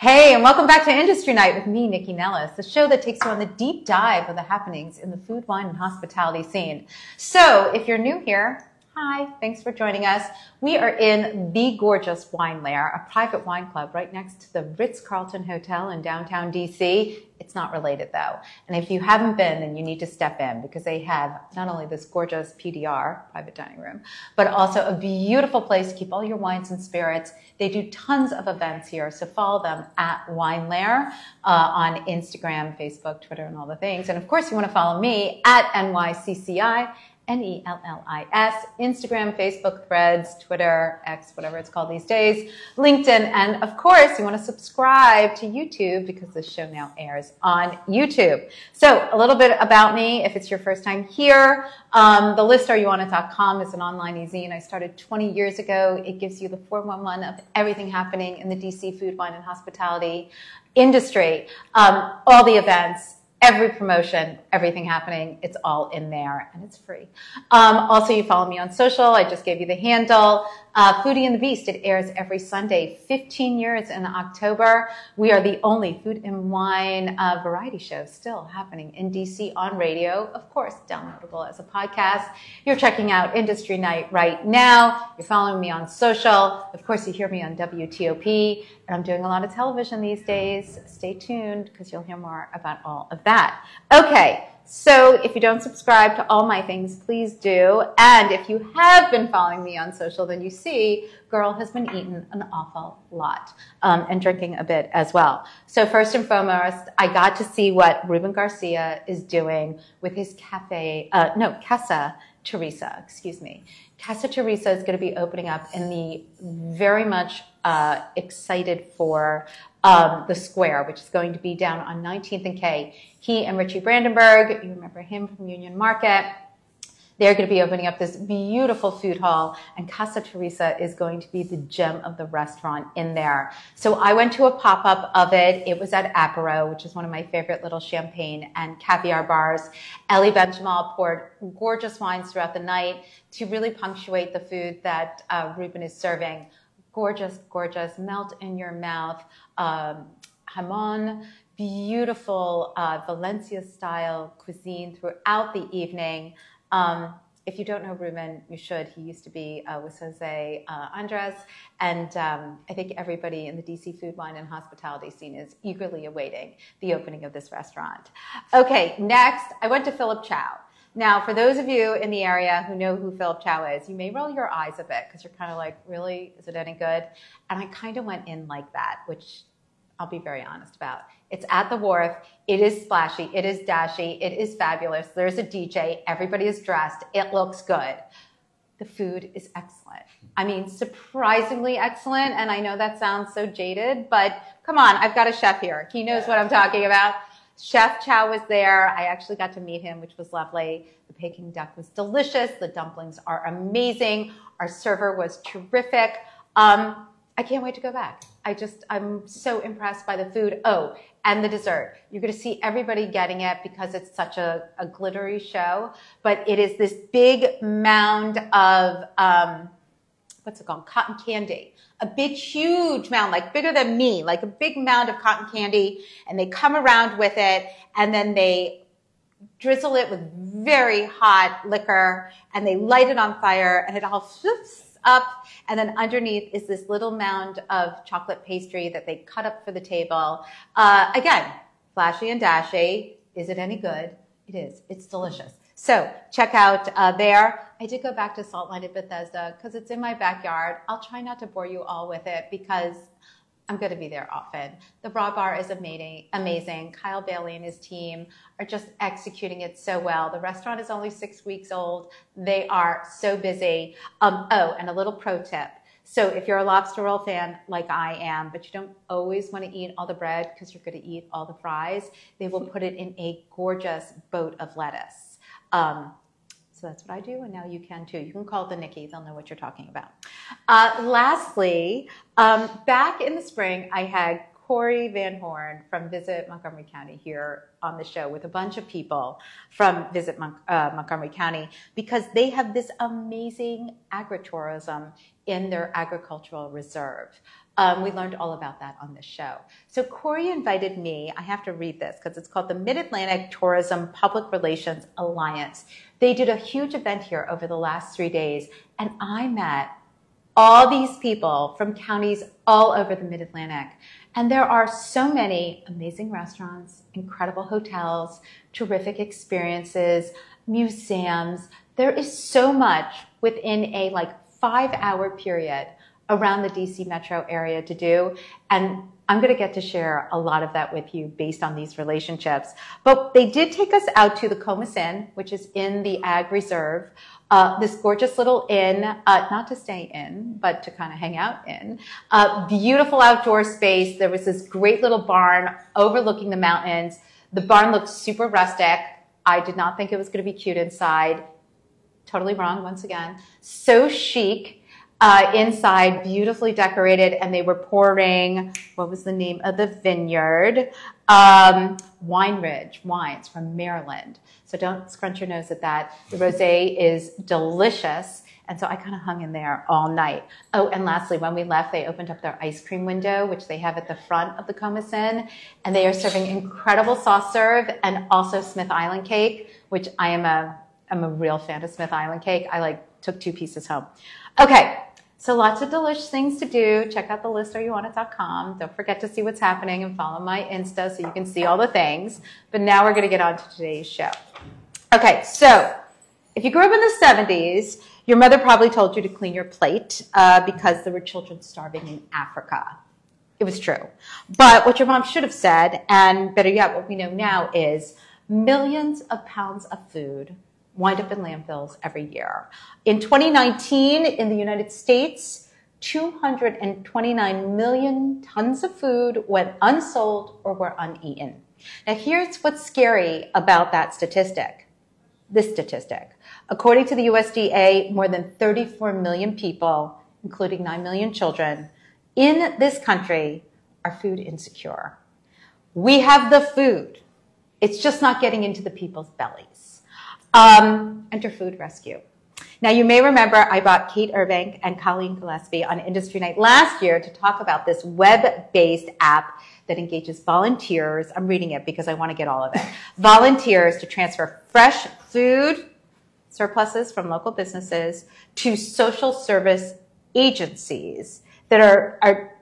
Hey, and welcome back to Industry Night with me, Nycci Nellis, the show that takes you on the deep dive of the happenings in the food, wine, and hospitality scene. So, if you're new here, hi, thanks for joining us. We are in the gorgeous Wine Lair, a private wine club right next to the Ritz Carlton Hotel in downtown DC. It's not related though. And if you haven't been, then you need to step in because they have not only this gorgeous PDR, private dining room, but also a beautiful place to keep all your wines and spirits. They do tons of events here, so follow them at Wine Lair uh, on Instagram, Facebook, Twitter, and all the things. And of course, you want to follow me at NYCCI N E L L I S, Instagram, Facebook, Threads, Twitter, X, whatever it's called these days, LinkedIn, and of course, you want to subscribe to YouTube because this show now airs on YouTube. So, a little bit about me if it's your first time here. Um, the listareyouonit.com is an online e-zine I started 20 years ago. It gives you the 411 of everything happening in the DC food, wine, and hospitality industry, um, all the events, every promotion, everything happening, it's all in there and it's free. Um, also, you follow me on social. I just gave you the handle. Uh, Foodie and the Beast, it airs every Sunday, 15 years in October. We are the only food and wine uh, variety show still happening in DC on radio, of course, downloadable as a podcast. You're checking out Industry Night right now. You're following me on social. Of course, you hear me on WTOP, and I'm doing a lot of television these days. Stay tuned because you'll hear more about all of that. Okay. So if you don't subscribe to all my things, please do. And if you have been following me on social, then you see girl has been eating an awful lot um, and drinking a bit as well. So first and foremost, I got to see what Ruben Garcia is doing with his cafe, uh, no, Casa Teresa, excuse me. Casa Teresa is going to be opening up in the very much uh, excited for um, the Square, which is going to be down on 19th and K. He and Richie Brandenburg, you remember him from Union Market. They're going to be opening up this beautiful food hall, and Casa Teresa is going to be the gem of the restaurant in there. So I went to a pop up of it. It was at Apero, which is one of my favorite little champagne and caviar bars. Elli Benchimol poured gorgeous wines throughout the night to really punctuate the food that uh, Ruben is serving. Gorgeous, gorgeous, melt in your mouth. Um, beautiful uh, Valencia style cuisine throughout the evening. Um, if you don't know Ruben, you should. He used to be uh, with Jose uh, Andres, and um, I think everybody in the DC food, wine, and hospitality scene is eagerly awaiting the opening of this restaurant. Okay, next, I went to Philippe Chow. Now, for those of you in the area who know who Philippe Chow is, you may roll your eyes a bit because you're kind of like, really? Is it any good? And I kind of went in like that, which I'll be very honest about. It's at the wharf. It is splashy. It is dashy. It is fabulous. There's a DJ. Everybody is dressed. It looks good. The food is excellent. I mean, surprisingly excellent. And I know that sounds so jaded, but come on, I've got a chef here. He knows what I'm talking about. Chef Chow was there. I actually got to meet him, which was lovely. The Peking duck was delicious. The dumplings are amazing. Our server was terrific. Um, I can't wait to go back. I just, I'm so impressed by the food. Oh, and the dessert. You're going to see everybody getting it because it's such a, a glittery show. But it is this big mound of, um, what's it called? Cotton candy. A big, huge mound, like bigger than me, like a big mound of cotton candy. And they come around with it and then they drizzle it with very hot liquor and they light it on fire and it all flips up, and then underneath is this little mound of chocolate pastry that they cut up for the table. Uh, again, flashy and dashy. Is it any good? It is. It's delicious. So check out uh, there. I did go back to Salt Line at Bethesda because it's in my backyard. I'll try not to bore you all with it because I'm going to be there often. The raw bar is amazing. Amazing. Kyle Bailey and his team are just executing it so well. The restaurant is only six weeks old. They are so busy. Um, oh, and a little pro tip. So if you're a lobster roll fan like I am, but you don't always want to eat all the bread because you're going to eat all the fries, they will put it in a gorgeous boat of lettuce. Um, so that's what I do, and now you can too. You can call the Nycci, they'll know what you're talking about. Uh, lastly, um, back in the spring, I had Corey Van Horn from Visit Montgomery County here on the show with a bunch of people from Visit Mon- uh, Montgomery County because they have this amazing agritourism in their agricultural reserve. Um, we learned all about that on this show. So Corey invited me, I have to read this because it's called the Mid-Atlantic Tourism Public Relations Alliance. They did a huge event here over the last three days, and I met all these people from counties all over the Mid-Atlantic. And there are so many amazing restaurants, incredible hotels, terrific experiences, museums. There is so much within a like five hour period around the DC metro area to do. And I'm going to get to share a lot of that with you based on these relationships. But they did take us out to the Comus Inn, which is in the Ag Reserve. Uh, this gorgeous little inn, uh, not to stay in, but to kind of hang out in. Uh, beautiful outdoor space. There was this great little barn overlooking the mountains. The barn looked super rustic. I did not think it was going to be cute inside. Totally wrong once again. So chic uh, inside, beautifully decorated, and they were pouring, what was the name of the vineyard? Um, Wine Ridge wines from Maryland. So don't scrunch your nose at that. The rosé is delicious. And so I kind of hung in there all night. Oh, and lastly, when we left, they opened up their ice cream window, which they have at the front of the Comus Inn, and they are serving incredible soft serve and also Smith Island cake, which I am a I'm a real fan of Smith Island cake. I like took two pieces home. Okay, so lots of delicious things to do. Check out the list or you it.com. Don't forget to see what's happening and follow my Insta so you can see all the things. But now we're going to get on to today's show. Okay, so if you grew up in the 70s, your mother probably told you to clean your plate uh, because there were children starving in Africa. It was true. But what your mom should have said, and better yet, what we know now is millions of pounds of food wind up in landfills every year. In 2019, in the United States, 229 million tons of food went unsold or were uneaten. Now, here's what's scary about that statistic. This statistic. According to the USDA, more than 34 million people, including 9 million children, in this country are food insecure. We have the food. It's just not getting into the people's bellies. Um, enter Food Rescue. Now, you may remember I brought Kate Irving and Colleen Gillespie on Industry Night last year to talk about this web-based app that engages volunteers. I'm reading it because I want to get all of it. volunteers to transfer fresh food surpluses from local businesses to social service agencies that are, are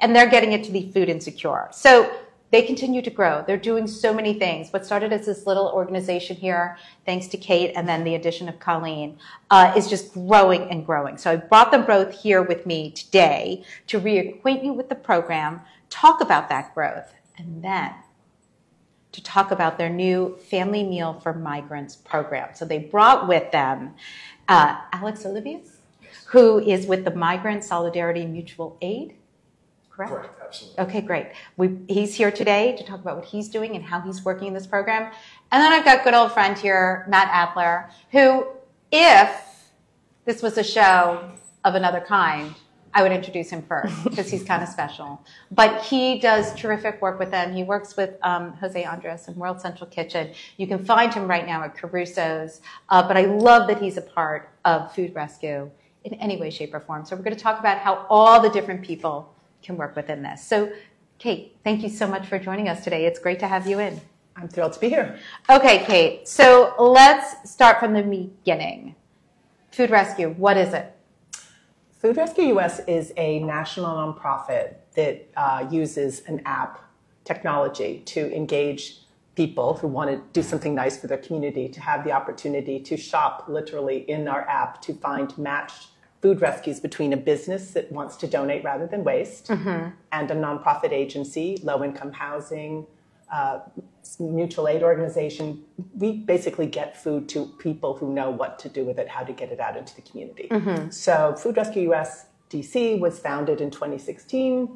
and they're getting it to be food insecure. So they continue to grow. They're doing so many things. What started as this little organization here, thanks to Kate and then the addition of Colleen, uh, is just growing and growing. So I brought them both here with me today to reacquaint you with the program, talk about that growth, and then to talk about their new Family Meal for Migrants program. So they brought with them uh, Alex Olivius, who is with the Migrant Solidarity Mutual Aid correct? Correct, absolutely. Okay, great. We, he's here today to talk about what he's doing and how he's working in this program. And then I've got good old friend here, Matt Adler, who, if this was a show of another kind, I would introduce him first because he's kind of special. But he does terrific work with them. He works with um, Jose Andres and World Central Kitchen. You can find him right now at Caruso's. Uh, but I love that he's a part of Food Rescue in any way, shape, or form. So we're going to talk about how all the different people can work within this. So, Kate, thank you so much for joining us today. It's great to have you in. I'm thrilled to be here. Okay, Kate. So let's start from the beginning. Food Rescue, what is it? Food Rescue US is a national nonprofit that uh, uses an app technology to engage people who want to do something nice for their community to have the opportunity to shop literally in our app to find matched food rescues between a business that wants to donate rather than waste mm-hmm. and a nonprofit agency, low income housing, uh, mutual aid organization. We basically get food to people who know what to do with it, how to get it out into the community. Mm-hmm. So, Food Rescue US DC was founded in 2016,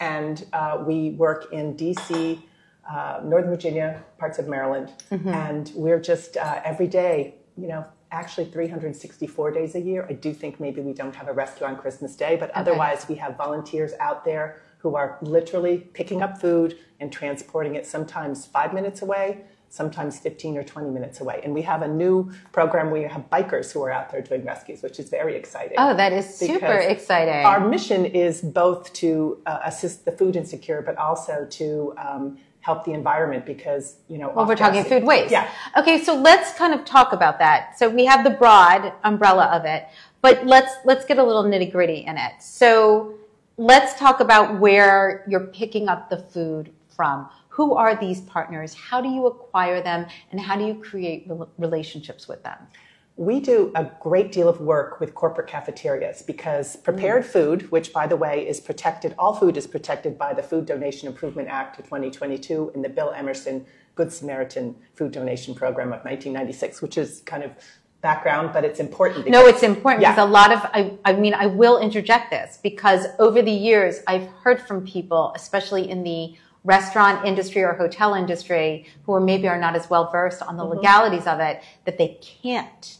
and uh, we work in DC. Uh, Northern Virginia, parts of Maryland, mm-hmm. and we're just uh, every day, you know, actually 364 days a year. I do think maybe we don't have a rescue on Christmas Day, but okay. otherwise we have volunteers out there who are literally picking up food and transporting it sometimes five minutes away, sometimes 15 or 20 minutes away. And we have a new program where you have bikers who are out there doing rescues, which is very exciting. Oh, that is super exciting. Our mission is both to uh, assist the food insecure, but also to um, help the environment because, you know, Well, we're talking food waste. Yeah. Okay, so let's kind of talk about that. So we have the broad umbrella of it, but let's let's get a little nitty gritty in it. So let's talk about where you're picking up the food from. Who are these partners? How do you acquire them, and how do you create relationships with them? We do a great deal of work with corporate cafeterias because prepared food, which by the way is protected, all food is protected by the Food Donation Improvement Act of 2022 and the Bill Emerson Good Samaritan Food Donation Program of 1996, which is kind of background, but it's important. No, it's important Yeah. because a lot of, I, I mean, I will interject this because over the years, I've heard from people, especially in the restaurant industry or hotel industry, who are maybe are not as well versed on the Mm-hmm. legalities of it, that they can't.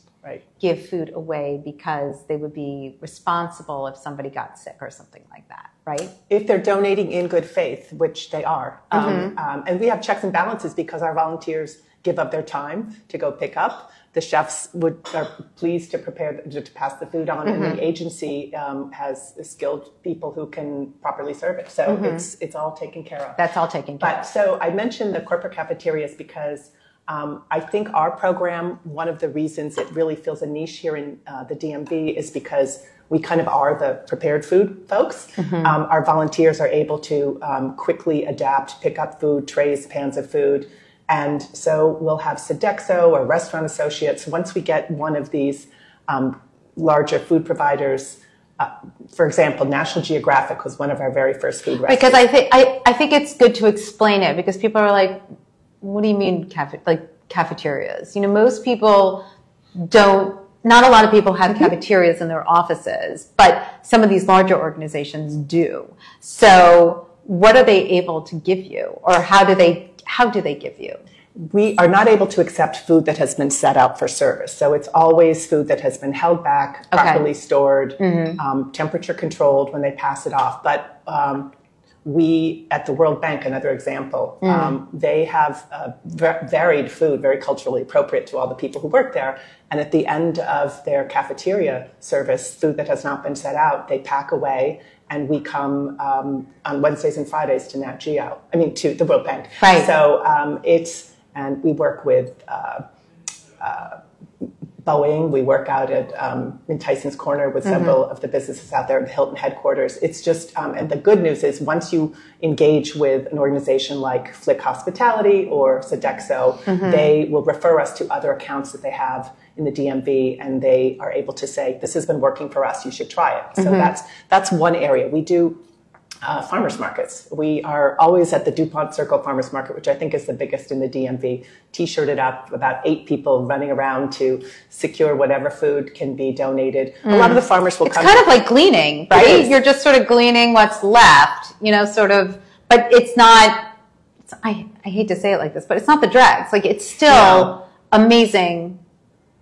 Give food away because they would be responsible if somebody got sick or something like that, right? if they're donating in good faith, which they are, um, Mm-hmm. um, and we have checks and balances because our volunteers give up their time to go pick up. The chefs would are pleased to prepare to, to pass the food on, Mm-hmm. and the agency um, has skilled people who can properly serve it. So Mm-hmm. it's it's all taken care of. That's all taken care But of. But so I mentioned the corporate cafeterias because um, I think our program, one of the reasons it really fills a niche here in uh, the DMV is because we kind of are the prepared food folks. Mm-hmm. Um, our volunteers are able to um, quickly adapt, pick up food, trays, pans of food. And so we'll have Sodexo or restaurant associates. Once we get one of these um, larger food providers, uh, for example, National Geographic was one of our very first food rescues. Because I think I, I think it's good to explain it because people are like, "What do you mean, cafe- like cafeterias?" You know, most people don't. Not a lot of people have cafeterias in their offices, but some of these larger organizations do. So, what are they able to give you, or how do they how do they give you? we are not able to accept food that has been set out for service. So it's always food that has been held back, Okay. properly stored, um, temperature controlled when they pass it off. But um, we at the World Bank, another example, um, they have uh, va- varied food, very culturally appropriate to all the people who work there. And at the end of their cafeteria service, food that has not been set out, they pack away. And we come um, on Wednesdays and Fridays to Nat Geo. I mean, to the World Bank. Right. So um, it's and we work with uh, uh, Boeing. We work out at um, in Tyson's Corner with several of the businesses out there at the Hilton headquarters. It's just, um, and the good news is once you engage with an organization like FLIK Hospitality or Sodexo, they will refer us to other accounts that they have in the DMV, and they are able to say, "This has been working for us. You should try it." So that's that's one area we do uh, farmers markets. We are always at the DuPont Circle Farmers Market, which I think is the biggest in the DMV. T-shirted up, about eight people running around to secure whatever food can be donated. A lot of the farmers will It's come. kind of like gleaning, right? You're just sort of gleaning what's left, you know, sort of, but it's not, it's, I, I hate to say it like this, but it's not the dregs. Like it's still No. amazing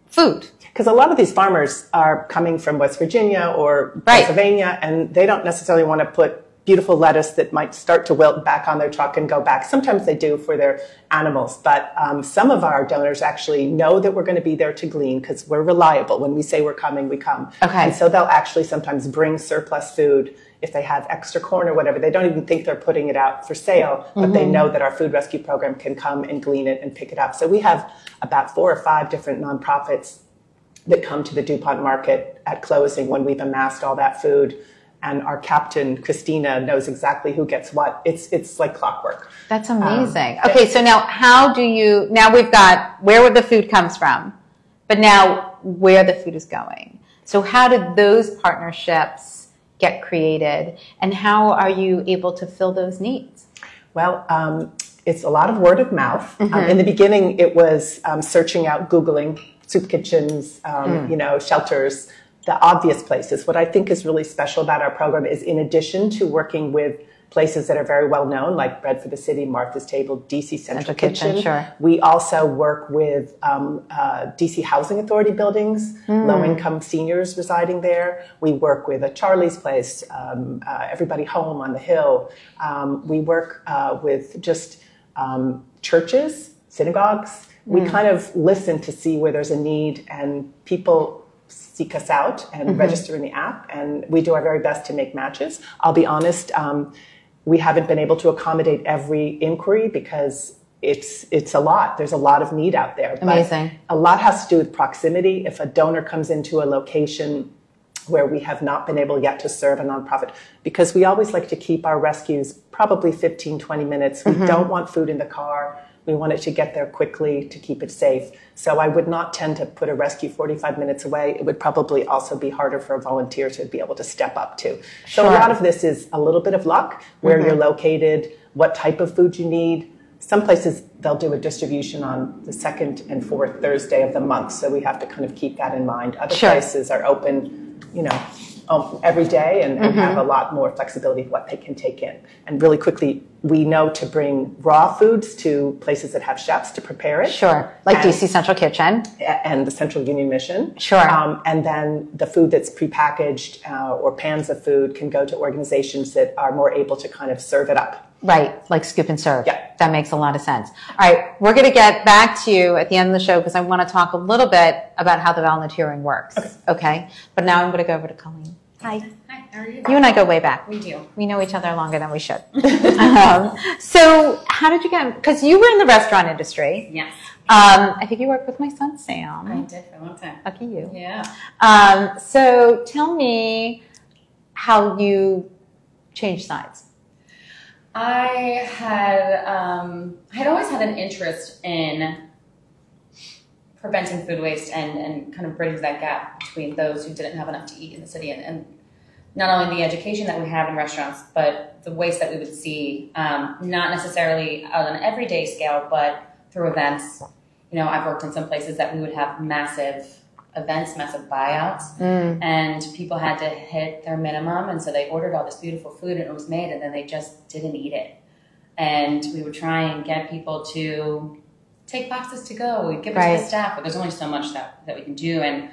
food. because a lot of these farmers are coming from West Virginia or Right. Pennsylvania, and they don't necessarily want to put beautiful lettuce that might start to wilt back on their truck and go back. Sometimes they do for their animals, but um, some of our donors actually know that we're going to be there to glean because we're reliable. When we say we're coming, we come. Okay. And so they'll actually sometimes bring surplus food if they have extra corn or whatever. They don't even think they're putting it out for sale, but they know that our food rescue program can come and glean it and pick it up. So we have about four or five different nonprofits that come to the DuPont market at closing when we've amassed all that food. And our captain, Christina, knows exactly who gets what. It's, it's like clockwork. That's amazing. okay, so now how do you, now we've got where the food comes from, but now where the food is going. So how did those partnerships get created and how are you able to fill those needs? Well, um, it's a lot of word of mouth. Um, in the beginning, it was um, searching out, Googling soup kitchens, um, you know, shelters, the obvious places. What I think is really special about our program is in addition to working with places that are very well known, like Bread for the City, Martha's Table, DC Central, Central Kitchen, Kitchen, sure. we also work with um, uh, DC Housing Authority buildings, low income seniors residing there. We work with a Charlie's Place, um, uh, Everybody Home on the Hill. Um, we work uh, with just um, churches synagogues. We kind of listen to see where there's a need, and people seek us out and register in the app, and we do our very best to make matches. I'll be honest, um, we haven't been able to accommodate every inquiry because it's it's a lot. There's a lot of need out there. But Amazing. a lot has to do with proximity. If a donor comes into a location where we have not been able yet to serve a nonprofit, because we always like to keep our rescues probably 15, 20 minutes. We don't want food in the car. We want it to get there quickly to keep it safe. So I would not tend to put a rescue 45 minutes away. It would probably also be harder for a volunteer to be able to step up to. So a lot of this is a little bit of luck, where mm-hmm. you're located, what type of food you need. Some places they'll do a distribution on the second and fourth Thursday of the month, so we have to kind of keep that in mind. Other Sure. places are open, you know, um, every day and, and have a lot more flexibility of what they can take in. And really quickly, we know to bring raw foods to places that have chefs to prepare it. Sure. Like And- DC Central Kitchen. and the Central Union Mission. Sure. Um, and then the food that's prepackaged uh, or pans of food can go to organizations that are more able to kind of serve it up. Right, like scoop and serve. Yeah. That makes a lot of sense. All right, we're going to get back to you at the end of the show because I want to talk a little bit about how the volunteering works. Okay. But now I'm going to go over to Colleen. Hi. Hi, how are you? You and I go way back. We do. We know each other longer than we should. um, so, how did you get? Because you were in the restaurant industry. Yes, Um, I think you worked with my son Sam. I Sam. did for a long time. Lucky you. Yeah. Um, so, tell me how you changed sides. I had um, I had always had an interest in preventing food waste and, and kind of bridging that gap between those who didn't have enough to eat in the city and, and not only the education that we have in restaurants, but the waste that we would see, um, not necessarily on an everyday scale, but through events. You know, I've worked in some places that we would have massive events, massive buyouts, mm. and people had to hit their minimum, and so they ordered all this beautiful food and it was made, and then they just didn't eat it. And we would try and get people to take boxes to go. We'd give it to the staff, but there's only so much that, that we can do. And,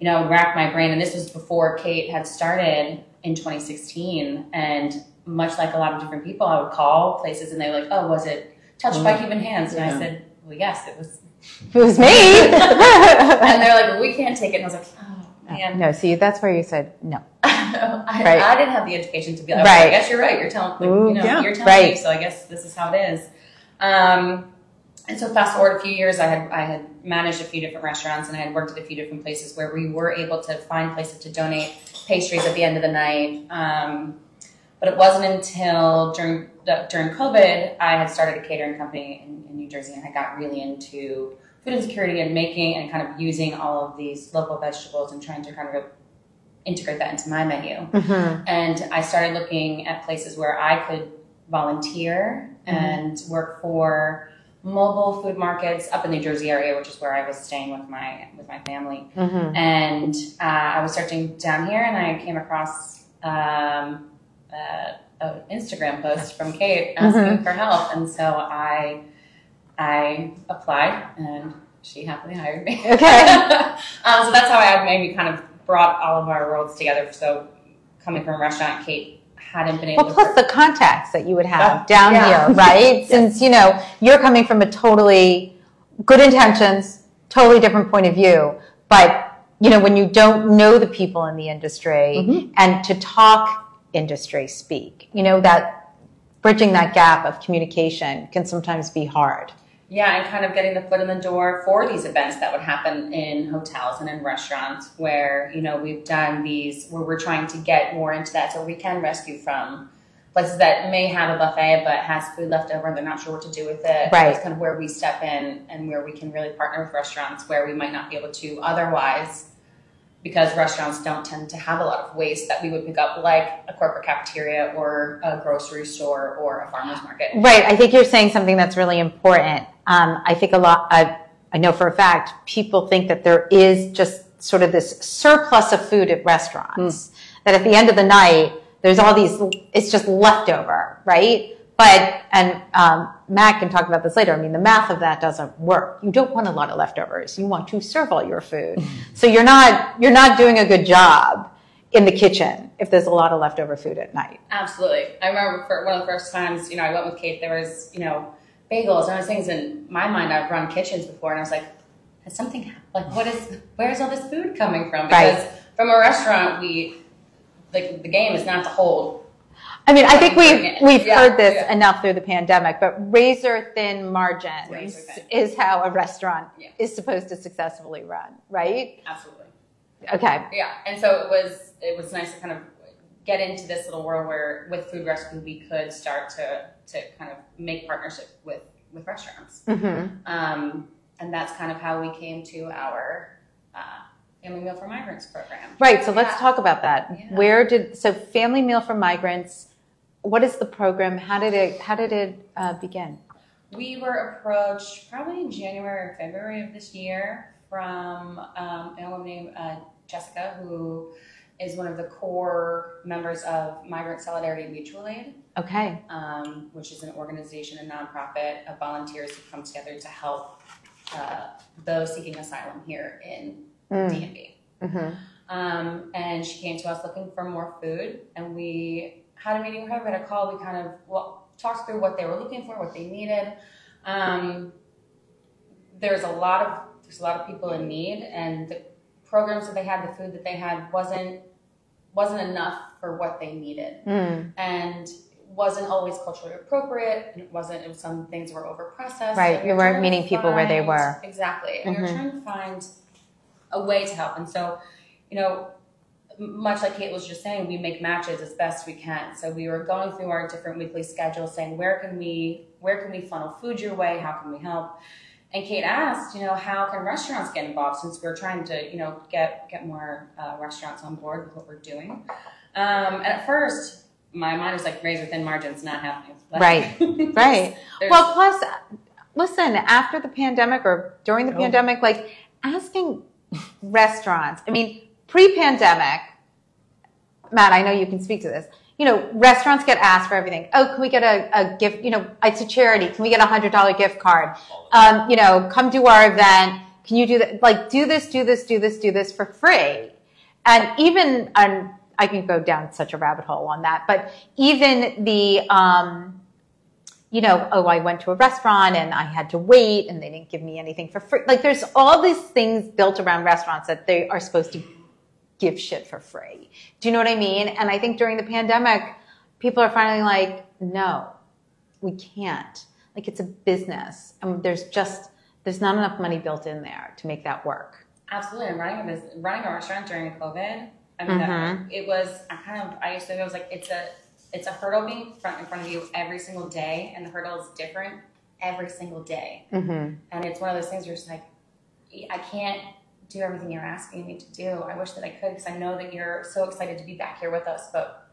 you know, I would rack my brain. And this was before Kate had started in 2016. And much like a lot of different people, I would call places and they were like, oh, was it touched by mm. human hands? And I said, well, yes, it was. It was me. And they're like, well, we can't take it. And I was like, oh, man. no, see, that's where you said no. I, Right. I didn't have the education to be like, Right. I guess you're right. You're telling, like, Ooh, you know, yeah. you're telling Right. me, so I guess this is how it is. Um, and so fast forward a few years, I had I had managed a few different restaurants and I had worked at a few different places where we were able to find places to donate pastries at the end of the night. Um, but it wasn't until during during COVID I had started a catering company in, in New Jersey and I got really into food insecurity and making and kind of using all of these local vegetables and trying to kind of integrate that into my menu. Mm-hmm. And I started looking at places where I could volunteer and work for mobile food markets up in the New Jersey area, which is where I was staying with my with my family. Mm-hmm. And uh, I was searching down here, and I came across um, uh, an Instagram post from Kate asking for help, and so I I applied, and she happily hired me. Okay. um, so that's how I maybe kind of brought all of our worlds together. So coming from a restaurant, Kate hadn't been able Well, to. plus the contacts that you would have Yeah. down Yeah. here, right? Since, you know, you're coming from a totally good intentions, totally different point of view. But, you know, when you don't know the people in the industry and to talk industry speak, you know, that bridging that gap of communication can sometimes be hard. Yeah, and kind of getting the foot in the door for these events that would happen in hotels and in restaurants where, you know, we've done these where we're trying to get more into that so we can rescue from places that may have a buffet but has food left over and they're not sure what to do with it. Right. That's kind of where we step in and where we can really partner with restaurants where we might not be able to otherwise because restaurants don't tend to have a lot of waste that we would pick up like a corporate cafeteria or a grocery store or a farmer's market. Right. I think you're saying something that's really important. Um, I think a lot, I, I know for a fact, people think that there is just sort of this surplus of food at restaurants. That at the end of the night, there's all these, it's just leftover, right? But, and um, Matt can talk about this later. I mean, the math of that doesn't work. You don't want a lot of leftovers. You want to serve all your food. so you're not, you're not doing a good job in the kitchen if there's a lot of leftover food at night. Absolutely. I remember for one of the first times, you know, I went with Kate, there was, you know, bagels and other things. In my mind, I've run kitchens before, and I was like, has something happened? like what is where's all this food coming from? Right. Because from a restaurant, we like the game is not to hold. I mean, I think we've we've Yeah, heard this yeah. enough through the pandemic, but razor thin margins Razor thin. is how a restaurant Yeah. is supposed to successfully run, right? Absolutely. Okay. Yeah, and so it was it was nice to kind of get into this little world where with food rescue we could start to to kind of make partnership with with restaurants, hmm um, and that's kind of how we came to our uh, family meal for migrants program. Right. So let's Yeah. talk about that. Yeah. Where did so Family Meal for Migrants? What is the program? How did it How did it uh, begin? We were approached probably in January or February of this year from um, a woman named uh, Jessica, who is one of the core members of Migrant Solidarity Mutual Aid. Okay. um, which is an organization, a nonprofit of volunteers who come together to help uh, those seeking asylum here in Mm. DMV. hmm Um, and she came to us looking for more food, and we had a meeting with her. We had a call. We kind of well, talked through what they were looking for, what they needed. Um, there's a lot of there's a lot of people in need, and the programs that they had, the food that they had, wasn't wasn't enough for what they needed Mm. and wasn't always culturally appropriate and it wasn't it was some things were over processed Right, you weren't meeting people where they were. exactly and Mhm. were trying to find a way to help and so you know much like kate was just saying we make matches as best we can so we were going through our different weekly schedules saying where can we where can we funnel food your way how can we help and Kate asked, you know, how can restaurants get involved since we're trying to, you know, get get more uh, restaurants on board with what we're doing. Um, and at first, my mind was like razor thin margins, not happening. Right, right. Well, plus, listen, after the pandemic or during the Oh. pandemic, like asking restaurants, I mean, pre pandemic, Matt, I know you can speak to this. You know, restaurants get asked for everything. Oh, can we get a, a gift? You know, it's a charity. Can we get a hundred dollar gift card? Um, you know, come to our event. Can you do that? Like, do this, do this, do this, do this for free. And even, and I can go down such a rabbit hole on that, but even the, um, you know, oh, I went to a restaurant and I had to wait and they didn't give me anything for free. Like there's all these things built around restaurants that they are supposed to give shit for free. Do you know what I mean? And I think during the pandemic, people are finally like, no, we can't. Like it's a business and there's just, there's not enough money built in there to make that work. Absolutely, and running a business, running a restaurant during COVID. I mean, that, Mhm. it was. I kind of. I used to. I was like, it's a. It's a hurdle being front in front of you every single day, and the hurdle is different every single day. Mm-hmm. And it's one of those things where it's like, I can't do everything you're asking me to do. I wish that I could because I know that you're so excited to be back here with us, but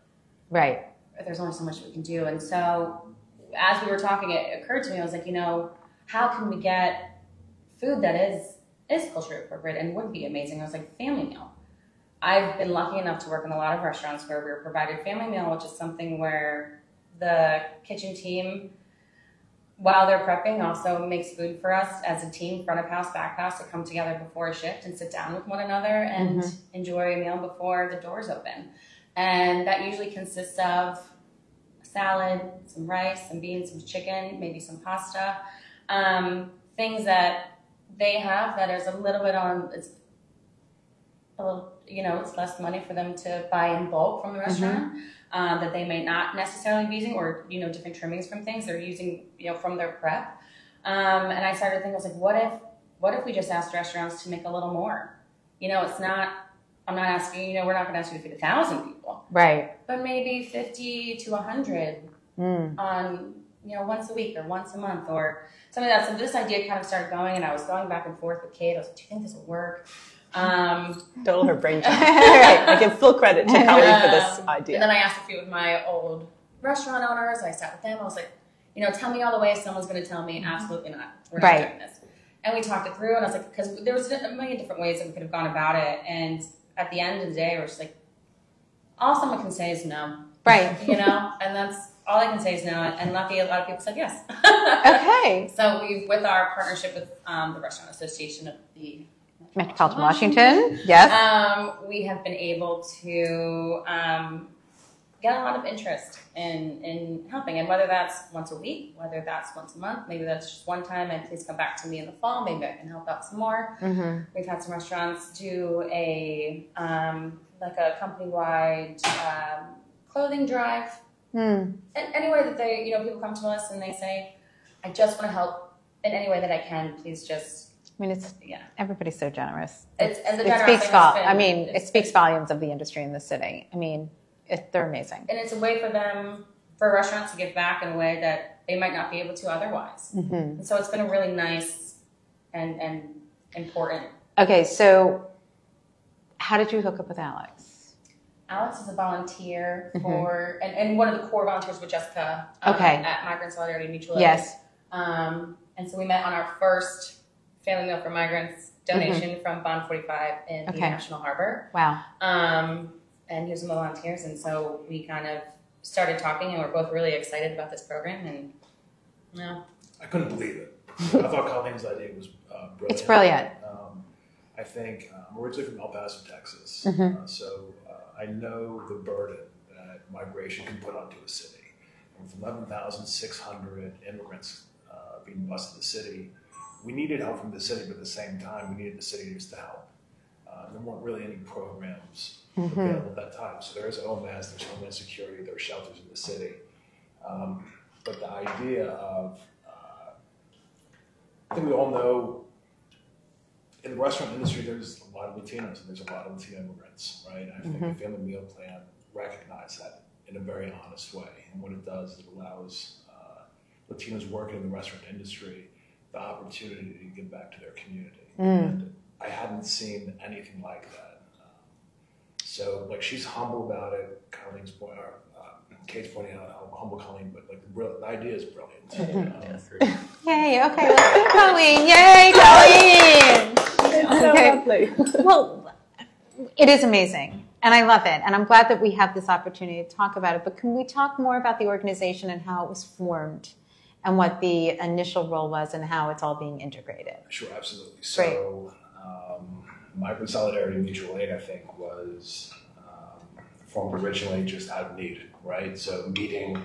Right. there's only so much we can do. And so, as we were talking, it occurred to me. I was like, you know, how can we get food that is is culturally appropriate and would be amazing? I was like, family meal. I've been lucky enough to work in a lot of restaurants where we were provided family meal, which is something where the kitchen team, while they're prepping, also makes food for us as a team, front of house, back house, to come together before a shift and sit down with one another and enjoy a meal before the doors open. And that usually consists of salad, some rice, some beans, some chicken, maybe some pasta. Um, things that they have that is a little bit on, it's a little, you know, it's less money for them to buy in bulk from the restaurant um, that they may not necessarily be using, or you know, different trimmings from things they're using, you know, from their prep. Um, and I started thinking, I was like, what if, what if we just asked restaurants to make a little more? You know, it's not. I'm not asking. You know, we're not going to ask you to feed a thousand people, Right. but maybe fifty to hundred Mm. on you know once a week or once a month or something like that. So this idea kind of started going, and I was going back and forth with Kate. I was like, "Do you think this will work?" Um, her brain jump. I give full credit to Kelly for this um, idea. And then I asked a few of my old restaurant owners. I sat with them. I was like, you know, tell me all the ways someone's going to tell me, absolutely not. We're not Right. doing this. And we talked it through, and I was like, because there was a million different ways that we could have gone about it. And at the end of the day, we're just like, all someone can say is no, Right. you know, and that's all I can say is no. And lucky, a lot of people said yes. Okay. So we've with our partnership with um, the Restaurant Association of the Metropolitan Washington. Yes. um, we have been able to um, get a lot of interest in in helping, and whether that's once a week, whether that's once a month, maybe that's just one time, and please come back to me in the fall. Maybe I can help out some more. Mm-hmm. We've had some restaurants do a um, like a company wide um, clothing drive, Mm. and any way that they, you know, people come to us and they say, "I just want to help in any way that I can. Please just, I mean, it's yeah." everybody's so generous. It's, and the it speaks vol- been- I mean, it speaks volumes of the industry in the city. I mean, it, they're amazing. and it's a way for them, for restaurants to give back in a way that they might not be able to otherwise. hmm And so it's been a really nice and and important. Okay, so how did you hook up with Alex? Alex is a volunteer Mhm. for, and, and one of the core volunteers with Jessica um, Okay. at Migrant Solidarity Mutual Aid. Yes. Um, and so we met on our first family meal for migrants donation from Bond 45 in Mm-hmm. Okay. the National Harbor. Wow. Um, and he was one of the volunteers, and so we kind of started talking, and we're both really excited about this program. And you know, I couldn't believe it. I thought Colleen's idea was uh, brilliant. It's brilliant. Um, I think um, I'm originally from El Paso, Texas, Mhm. uh, so uh, I know the burden that migration can put onto a city. And with 11,600 immigrants uh, being bused to the city, we needed help from the city, but at the same time, we needed the cities to help. Uh, there weren't really any programs Mm-hmm. available at that time. So there's OMS, there's Homeland Security, there are shelters in the city. Um, but the idea of, uh, I think we all know in the restaurant industry, there's a lot of Latinos and there's a lot of Latino immigrants, right? I think the family meal plan recognizes that in a very honest way. And what it does is it allows uh, Latinos working in the restaurant industry the opportunity to give back to their community. And I hadn't seen anything like that. Um, so, like, she's humble about it. Colleen's point, or, uh, Kate's pointing out how humble Colleen, but like the, the idea is brilliant. Um, Yay. Okay. Let's do Colleen. Yay, Colleen. So Okay. Well, it is amazing, and I love it, and I'm glad that we have this opportunity to talk about it. But can we talk more about the organization and how it was formed, and what the initial role was, and how it's all being integrated? Sure, absolutely. So, um, Migrant Solidarity Mutual Aid, I think, was um, formed originally just out of need, right? So, meeting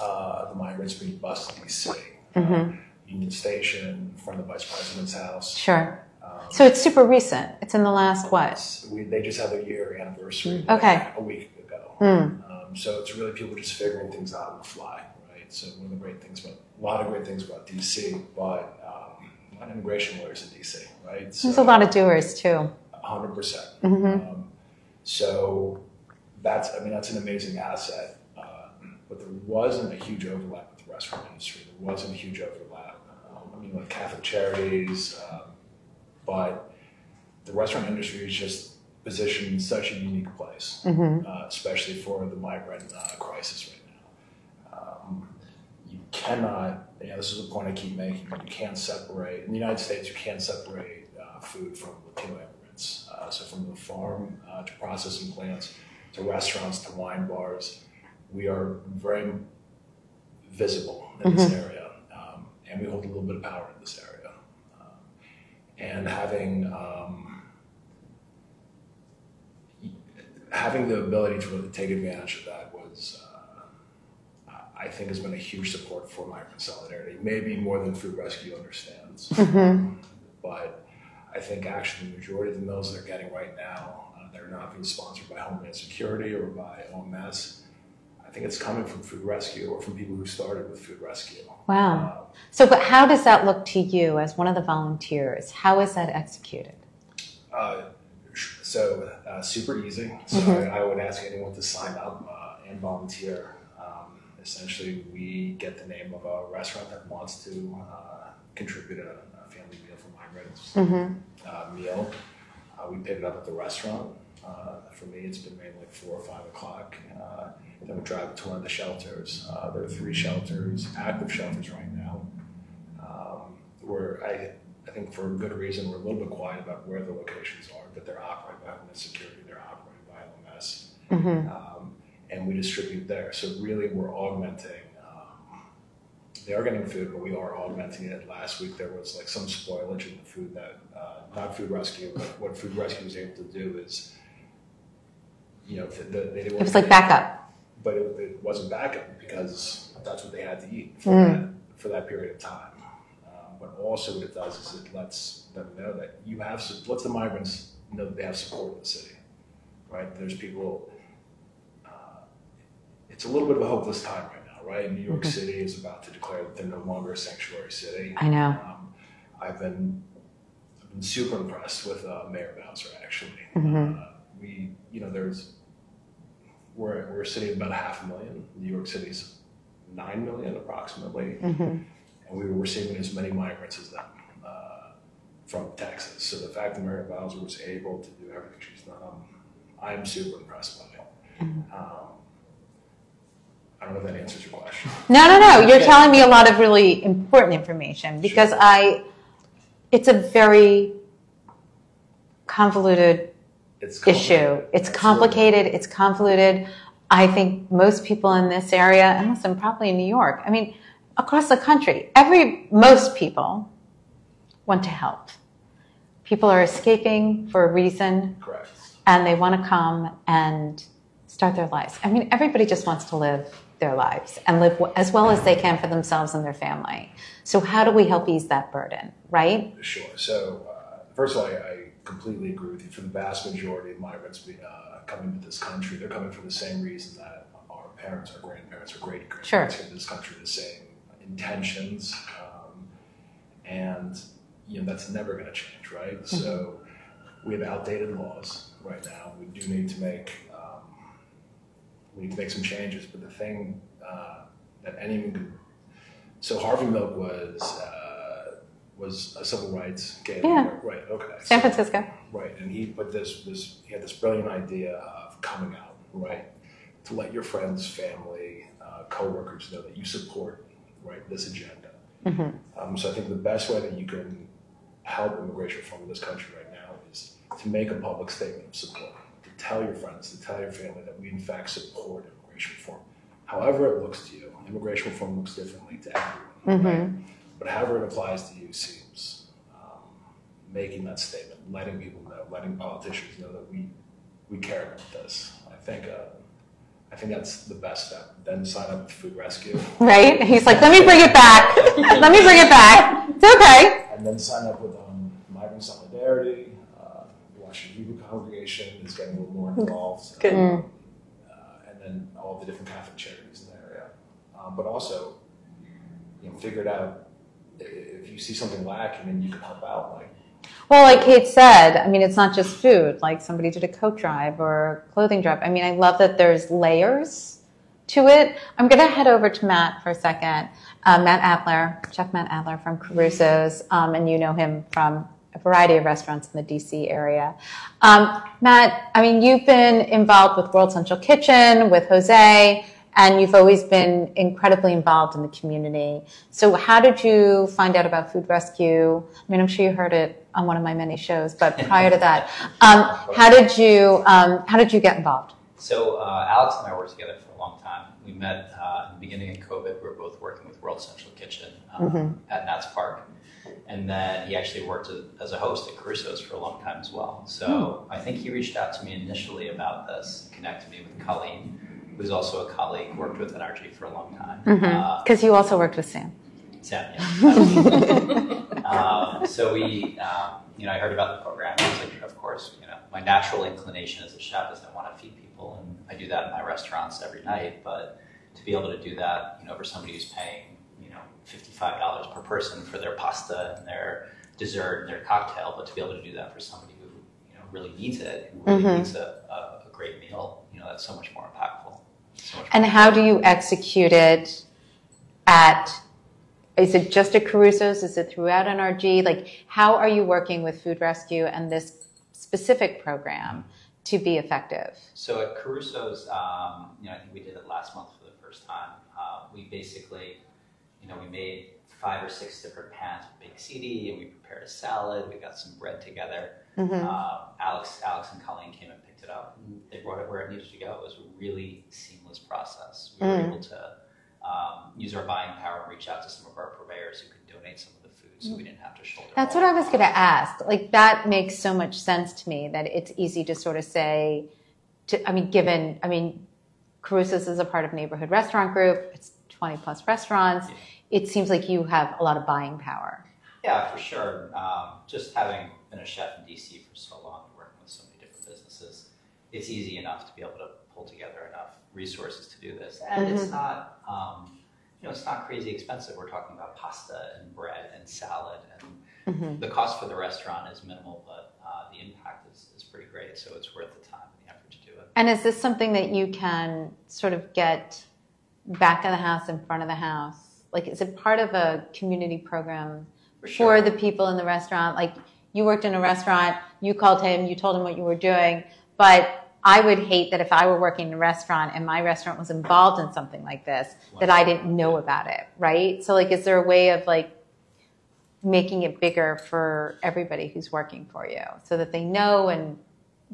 uh, the migrants being bused in the city, um, Union Station, in front of the vice president's house. Sure. Um, So it's super recent. It's in the last what? we, they just had their year anniversary Mm. Okay. like, a week ago. Um, so it's really people just figuring things out on the fly? So one of the great things about a lot of great things about DC, but um, a lot of immigration lawyers in DC, right? So, There's a lot of doers too. hundred percent. Mhm. Um, so that's I mean that's an amazing asset, uh, but there wasn't a huge overlap with the restaurant industry. There wasn't a huge overlap. Um, I mean, with Catholic Charities, um, but the restaurant industry is just positioned in such a unique place, uh, especially for the migrant uh, crisis right cannot, you know, this is a point I keep making, you can't separate, in the United States, you can't separate uh, food from Latino immigrants. Uh, so from the farm uh, to processing plants to restaurants to wine bars, we are very visible in this area. Um, and we hold a little bit of power in this area. Um, and having, um, having the ability to really take advantage of that was, uh, I- think, has been a huge support for migrant solidarity. Maybe more than Food Rescue understands, but I think actually the majority of the meals they're getting right now, uh, they're not being sponsored by Homeland Security or by OMS. I think it's coming from Food Rescue or from people who started with Food Rescue. Wow. So, but how does that look to you as one of the volunteers? How is that executed? Uh, so uh, super easy. So I, I would ask anyone to sign up uh, and volunteer. Essentially, we get the name of a restaurant that wants to uh, contribute a, a family meal for migrants uh, meal. Uh, we pick it up at the restaurant. Uh, for me, it's been made like four or five o'clock. Uh, then we drive to one of the shelters. Uh, there are three shelters, active shelters right now. Um, where I, I think for a good reason, we're a little bit quiet about where the locations are, but they're operated by Homeland Security, they're operated by OMS, um, and we distribute there. So really, we're augmenting. Um, they are getting food, but we are augmenting it. Last week there was like some spoilage in the food that uh, not Food Rescue, but what Food Rescue was able to do is, you know, the, the, they It was like backup. but it, it wasn't backup because that's what they had to eat for, that, for that period of time. Um, but also, what it does is it lets them know that you have, lets the migrants know that they have support in the city, right? There's people, it's a little bit of a hopeless time right now, right? New York City is about to declare that they're no longer a sanctuary city. I know. Um, I've been I've been super impressed with uh, Mayor Bowser. Actually, Mhm. uh, we you know there's we're we're a city of about half a million. New York City's nine million approximately, Mhm. and we were receiving as many migrants as them uh, from Texas. So the fact that Mayor Bowser was able to do everything she's done, I'm super impressed by it. Um, I don't know if that answers your question. No, no, no. You're telling me a lot of really important information because I, it's a very convoluted It's issue. complicated. It's Absolutely. complicated. It's convoluted. I think most people in this area, and listen, probably in New York, I mean, across the country, every, most people want to help. People are escaping for a reason Correct. and they want to come and start their lives. I mean, everybody just wants to live their lives and live as well as they can for themselves and their family. So, how do we help ease that burden, right? Sure. So, uh, first of all, I, I completely agree with you. For the vast majority of migrants uh, coming to this country, they're coming for the same reason that our parents, our grandparents, our great grandparents came to this country, the same intentions. Um, and, you know, that's never going to change, right? So, we have outdated laws right now. We do need to make we need to make some changes. But the thing uh, that anyone can so Harvey Milk was uh, was a civil rights gay Yeah. right? Okay, San So- Francisco. right, and he put this this he had this brilliant idea of coming out, right, to let your friends, family, uh, coworkers know that you support right this agenda. Mm-hmm. Um, so I think the best way that you can help immigration reform in this country right now is to make a public statement of support, tell your friends, to tell your family that we in fact support immigration reform. However it looks to you, immigration reform looks differently to everyone, right? But however it applies to you seems um, making that statement, letting people know, letting politicians know that we we care about this. I think uh, I think that's the best step. Then sign up with Food Rescue. Right? He's like, let me bring it back. let me bring it back. It's okay. and then sign up with um, Migrant Solidarity. The Hebrew Congregation is getting a little more involved. Good. Um, uh, and then all the different Catholic charities in the area. Um, but also, you know, figure it out. If you see something lacking and you can help out, like Well, like Kate said, I mean, it's not just food. Like somebody did a coat drive or a clothing drive. I mean, I love that there's layers to it. I'm going to head over to Matt for a second. Uh, Matt Adler, Chef Matt Adler from Caruso's, um, and you know him from a variety of restaurants in the DC area. Um, Matt, I mean, you've been involved with World Central Kitchen, with Jose, and you've always been incredibly involved in the community. So, how did you find out about Food Rescue? I mean, I'm sure you heard it on one of my many shows, but prior to that, um, how did you um, how did you get involved? So uh, Alex and I worked together for a long time. We met uh, in the beginning of COVID. We were both working with World Central Kitchen um, at Nats Park. And then he actually worked as- a host at Caruso's for a long time as well. So I think he reached out to me initially about this, connected me with Colleen, who's also a colleague, worked with NRG for a long time. Uh, Because you also worked with Sam. Sam, yeah. um, so we, um, you know, I heard about the program. I was like, of course, you know, my natural inclination as a chef is I want to feed people, and I do that in my restaurants every night. But to be able to do that, you know, for somebody who's paying, you know, fifty-five dollars per person for their pasta and their dessert and their cocktail, but to be able to do that for somebody who, you know, really needs it, who really Mhm. needs a, a, a great meal, you know, that's so much more impactful. So much And more how do you execute it at, is it just at Caruso's? Is it throughout NRG? Like, how are you working with Food Rescue and this specific program to be effective? So at Caruso's, um, you know, I think we did it last month for the first time. Uh, we basically, you know, we made five or six different pans of baked ziti, and we prepared a salad. We got some bread together. Uh, Alex, Alex and Colleen came and picked it up. They brought it where it needed to go. It was a really seamless process. We were Mm. able to um, use our buying power and reach out to some of our purveyors who could donate some of the food, so we didn't have to shoulder. That's what I was going to ask. Like, that makes so much sense to me that it's easy to sort of say, to, I mean, given, I mean, Caruso's is a part of Neighborhood Restaurant Group. It's 20 plus restaurants. Yeah. It seems like you have a lot of buying power. Yeah, for sure. Um, just having been a chef in DC for so long and working with so many different businesses, it's easy enough to be able to pull together enough resources to do this. And Mm-hmm. it's not, um, you know, it's not crazy expensive. We're talking about pasta and bread and salad, and Mm-hmm. the cost for the restaurant is minimal, but uh, the impact is, is pretty great. So it's worth the time and the effort to do it. And is this something that you can sort of get back of the house, in front of the house? Like, is it part of a community program For for the people in the restaurant? Like, you worked in a restaurant, you called him, you told him what you were doing, but I would hate that if I were working in a restaurant and my restaurant was involved in something like this, that I didn't know about it, right? So, like, is there a way of like making it bigger for everybody who's working for you so that they know and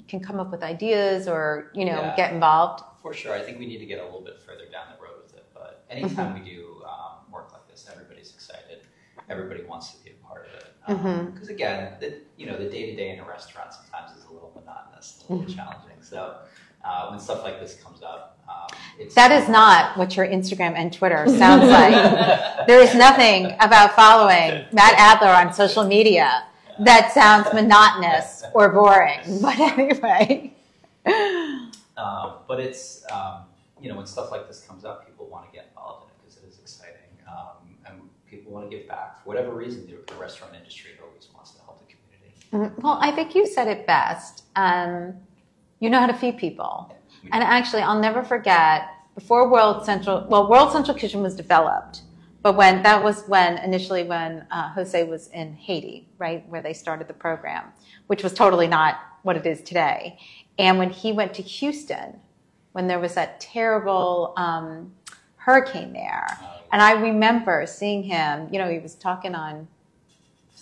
can come up with ideas or, you know, Yeah. get involved? For sure, I think we need to get a little bit further down the road with it. But anytime Mm-hmm. we do um, work like this, everybody's excited. Everybody wants to be a part of it. Mm-hmm. Because again, the, you know, the day to day in a restaurant sometimes is a little monotonous, a little Mm-hmm. challenging. So uh, when stuff like this comes up, um, it's That is not what your Instagram and Twitter sounds like. there is nothing about following Matt Adler on social media that sounds monotonous or boring. But anyway. Um, but it's um, you know when stuff like this comes up, people want to get involved in it because it is exciting, um, and people want to give back for whatever reason. The, the restaurant industry always wants to help the community. Well, I think you said it best. Um, you know how to feed people. And actually, I'll never forget before World Central, well, World Central Kitchen was developed, but when that was when initially when uh, Jose was in Haiti, right, where they started the program, which was totally not what it is today. And when he went to Houston, when there was that terrible um, hurricane there, and I remember seeing him, you know, he was talking on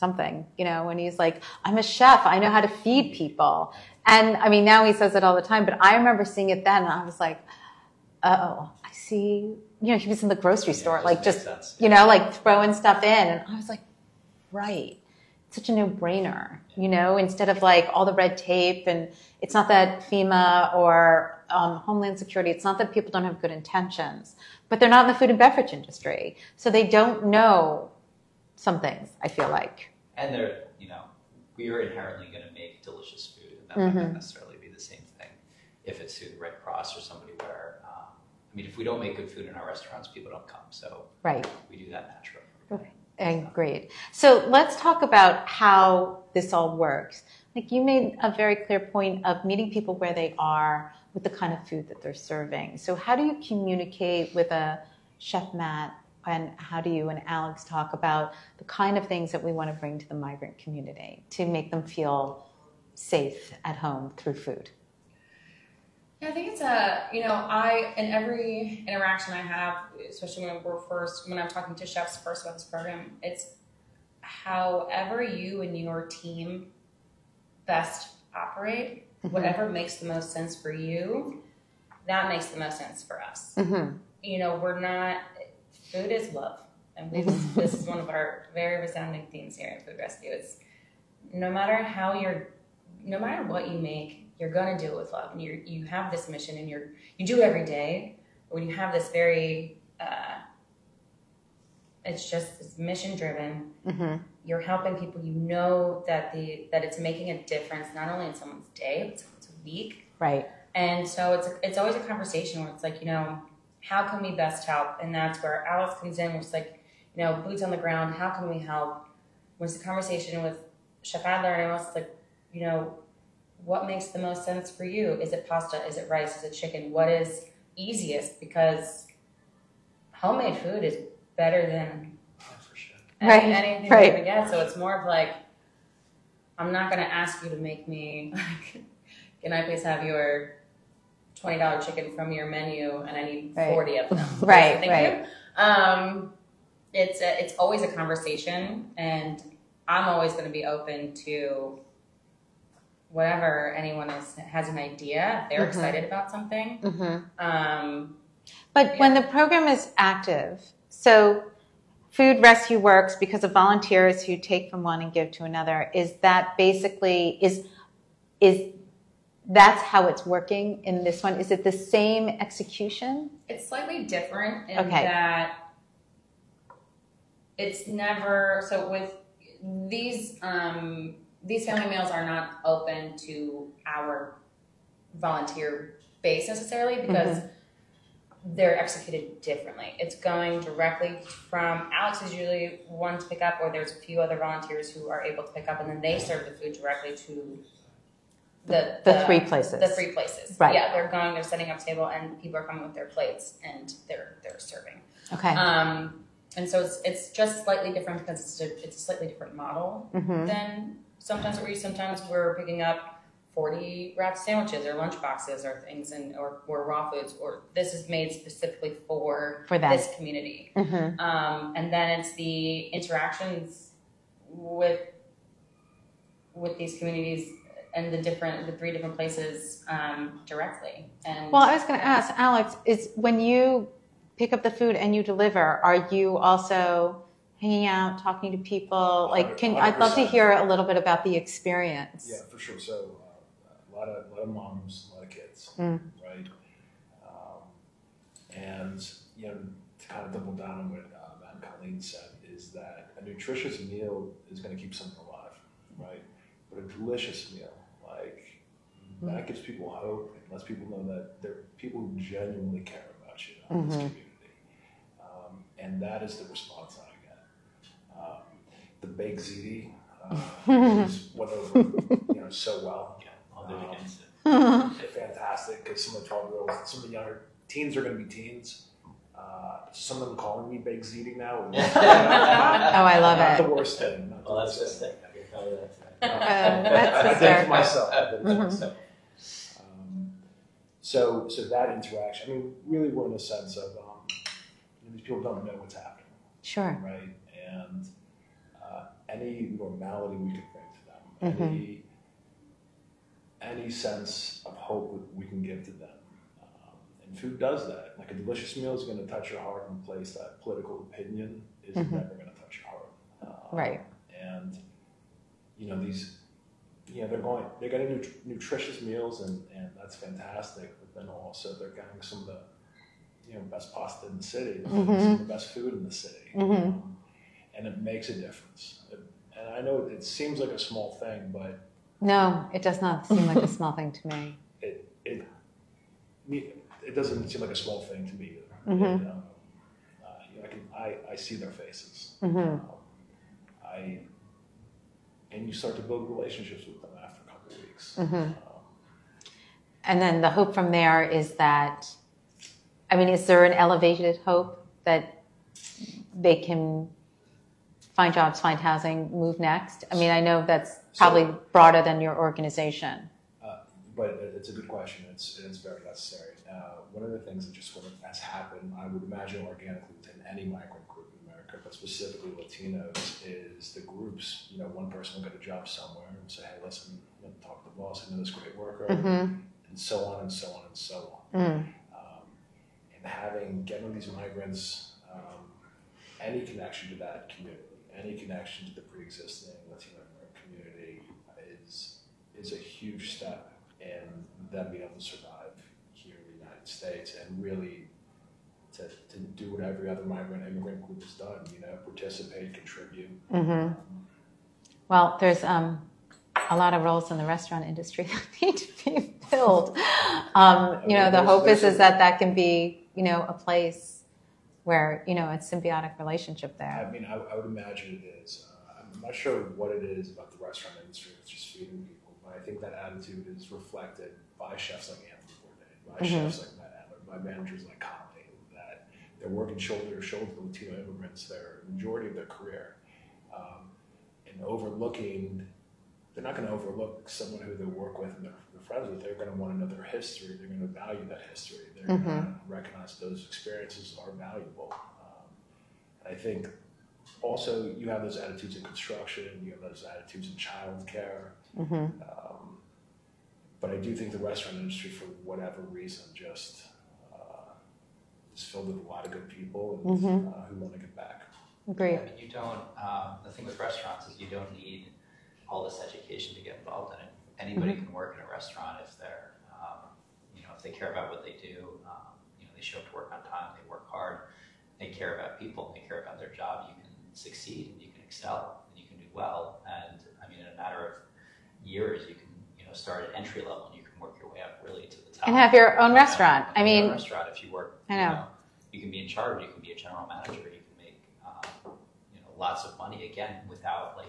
something, you know, and he's like, I'm a chef. I know how to feed people. And I mean, now he says it all the time, but I remember seeing it then and I was like, oh, I see. You know, he was in the grocery store, it like just, sense. you know, like throwing stuff in. And I was like, right. Such a no brainer, you know, instead of like all the red tape. And it's not that FEMA or um, Homeland Security, it's not that people don't have good intentions, but they're not in the food and beverage industry. So they don't know some things, I feel like. and they're you know we are inherently going to make delicious food and that might not necessarily be the same thing if it's through the red cross or somebody where um, i mean if we don't make good food in our restaurants people don't come so Right. we do that naturally Okay. Agreed. So let's talk about how this all works. Like you made a very clear point of meeting people where they are with the kind of food that they're serving. So how do you communicate with a chef Matt and how do you and Alex talk about the kind of things that we want to bring to the migrant community to make them feel safe at home through food? Yeah, I think it's a you know I in every interaction I have, especially when we're first when I'm talking to chefs first about this program, it's however you and your team best operate, whatever makes the most sense for you, that makes the most sense for us. Mm-hmm. You know, we're not food is love, and this, is- this is one of our very resounding themes here at Food Rescue. It's no matter how you're, no matter what you make, you're gonna do it with love, and you you have this mission, and you're you do it every day. When you have this very, uh, it's just it's mission driven. Mm-hmm. You're helping people. You know that the that it's making a difference not only in someone's day, but someone's a week. Right. And so it's it's always a conversation where it's like, you know, how can we best help? And that's where Alice comes in, it's like, you know, boots on the ground, how can we help? It's a conversation with Chef Adler and else, like, you know, what makes the most sense for you? Is it pasta? Is it rice? Is it chicken? What is easiest? Because homemade food is better than yeah, for sure any- Right, anything right. gonna get. So it's more of like, I'm not gonna ask you to make me like, can I please have your twenty dollar chicken from your menu and I need Right. forty of them. Right, Thank right. you. Um, it's a, it's always a conversation, and I'm always going to be open to whatever anyone is has an idea. They're Mhm. excited about something. Mm-hmm. Um, But when the program is active, so food rescue works because of volunteers who take from one and give to another. Is that basically is is that's how it's working in this one. Is it the same execution? It's slightly different in Okay. that it's never so with these um, these family meals are not open to our volunteer base necessarily because they're executed differently. It's going directly from Alex is usually one to pick up, or there's a few other volunteers who are able to pick up, and then they serve the food directly to the The three places. The three places, Right. Yeah, they're going, they're setting up table, and people are coming with their plates, and they're they're serving. Okay. Um, and so it's it's just slightly different because it's a, it's a slightly different model Mhm. than sometimes we sometimes we're picking up 40 wrapped sandwiches or lunch boxes or things and or, or raw foods or this is made specifically for, For them. this community Mhm. um, and then it's the interactions with with these communities and the different the three different places um, directly and Well, I was going to ask Alex, is when you pick up the food and you deliver, are you also hanging out, talking to people? Like, can I'd love to hear a little bit about the experience. Yeah, for sure. So a lot of a lot of moms, a lot of kids, Mm. right? Um, and you know, to kind of double down on what uh, Matt and Colleen said is that a nutritious meal is going to keep someone alive, right? But a delicious meal, like that, gives people hope and lets people know that there are people who genuinely care about you in this community, um, and that is the response I get. Um, the baked ziti uh, is went over you know so well. Yeah, I'll do it fantastic because some of the 12 year olds, some of the younger teens are going to be teens. Uh, some of them calling me Big Ziti now. is, Oh, I love not it. the worst thing. Not the Well, that's worst the thing. thing. I can tell you that. Uh, that's I did it hysterical. myself. I did it for Mhm. myself. Um, so, so that interaction. I mean, really, we're in a sense of um, you know, these people don't know what's happening, Sure. right? And uh, any normality we could bring to them, any any sense of hope that we can give to them. Um, and food does that. Like a delicious meal is going to touch your heart in a place that political opinion is Mhm. never going to touch your heart. Um, Right. And you know these, you know they're going, they're getting nut- nutritious meals, and and that's fantastic. But then also they're getting some of the, you know, best pasta in the city, some of the best food in the city, Mhm. um, and it makes a difference. It- and I know it seems like a small thing, but No, it does not seem like a small thing to me. it it it doesn't seem like a small thing to me either. Mhm. It, um, uh, you know, I can I, I see their faces. Mhm. Um, I and you start to build relationships with them after a couple of weeks. Mhm. Um, And then the hope from there is that, I mean, is there an elevated hope that they can find jobs, find housing, move next? I mean, I know that's probably broader than your organization. Uh, but it's a good question. It's it's very necessary. Uh, one of the things that just sort of has happened, I would imagine organically within any migrant group in America, but specifically Latinos, is the groups. You know, one person will get a job somewhere and say, "Hey, listen, know, talk to the boss. I know this great worker," Mm-hmm. and so on and so on and so on. Mm. Um, and having getting these migrants um, any connection to that community, any connection to the pre-existing Latino American community is is a huge step in them being able to survive here in the United States and really to, to do what every other migrant immigrant group has done, you know, participate, contribute. Mm-hmm. Well, there's um, a lot of roles in the restaurant industry that need to be filled. Um, you know, the hope is, is that that can be, you know, a place where, you know, it's symbiotic relationship there. I mean, I, I would imagine it is. Uh, I'm not sure what it is about the restaurant industry that's just feeding people, but I think that attitude is reflected by chefs like Anthony Bourdain, by Mhm. chefs like Matt Adler, by managers like Conley, that they're working shoulder to shoulder with Latino immigrants their majority of their career, um, and overlooking. They're not going to overlook someone who they work with and they're, they're friends with. They're going to want to know their history. They're going to value that history. They're going to recognize those experiences are valuable. Um, and I think also you have those attitudes in construction, you have those attitudes in childcare. Mm-hmm. Um, but I do think the restaurant industry, for whatever reason, just uh, is filled with a lot of good people and, Mhm. uh, who want to give back. Agreed. And you don't, um, the thing with restaurants is you don't need all this education to get involved in it. anybody can work in a restaurant if they're, um, you know, if they care about what they do. Um, you know, they show up to work on time, they work hard, they care about people, they care about their job. You can succeed and you can excel and you can do well. And I mean, in a matter of years, you can, you know, start at entry level and you can work your way up really to the top. And have your own Yeah, restaurant. I mean- restaurant if you work. I you know. You can be in charge. You can be a general manager. You can make, um, you know, lots of money again without like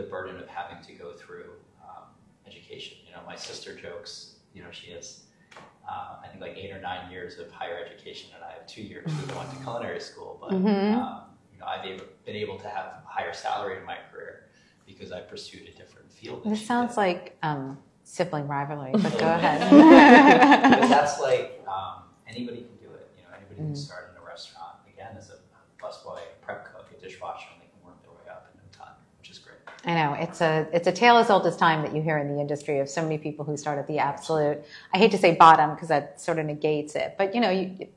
the burden of having to go through um, education. You know, my sister jokes. You know, she has, uh, I think, like eight or nine years of higher education, and I have two years of going to culinary school. But Mhm. um, you know, I've able, been able to have a higher salary in my career because I pursued a different field. This sounds did. like um, sibling rivalry, but go ahead. that's like um, anybody can do it. You know, anybody Mm. can start in a restaurant again as a busboy, a prep cook, a dishwasher, and they can work their way up in no time, which is great. I know it's a it's a tale as old as time that you hear in the industry of so many people who start at the absolute. I hate to say bottom because that sort of negates it, but you know you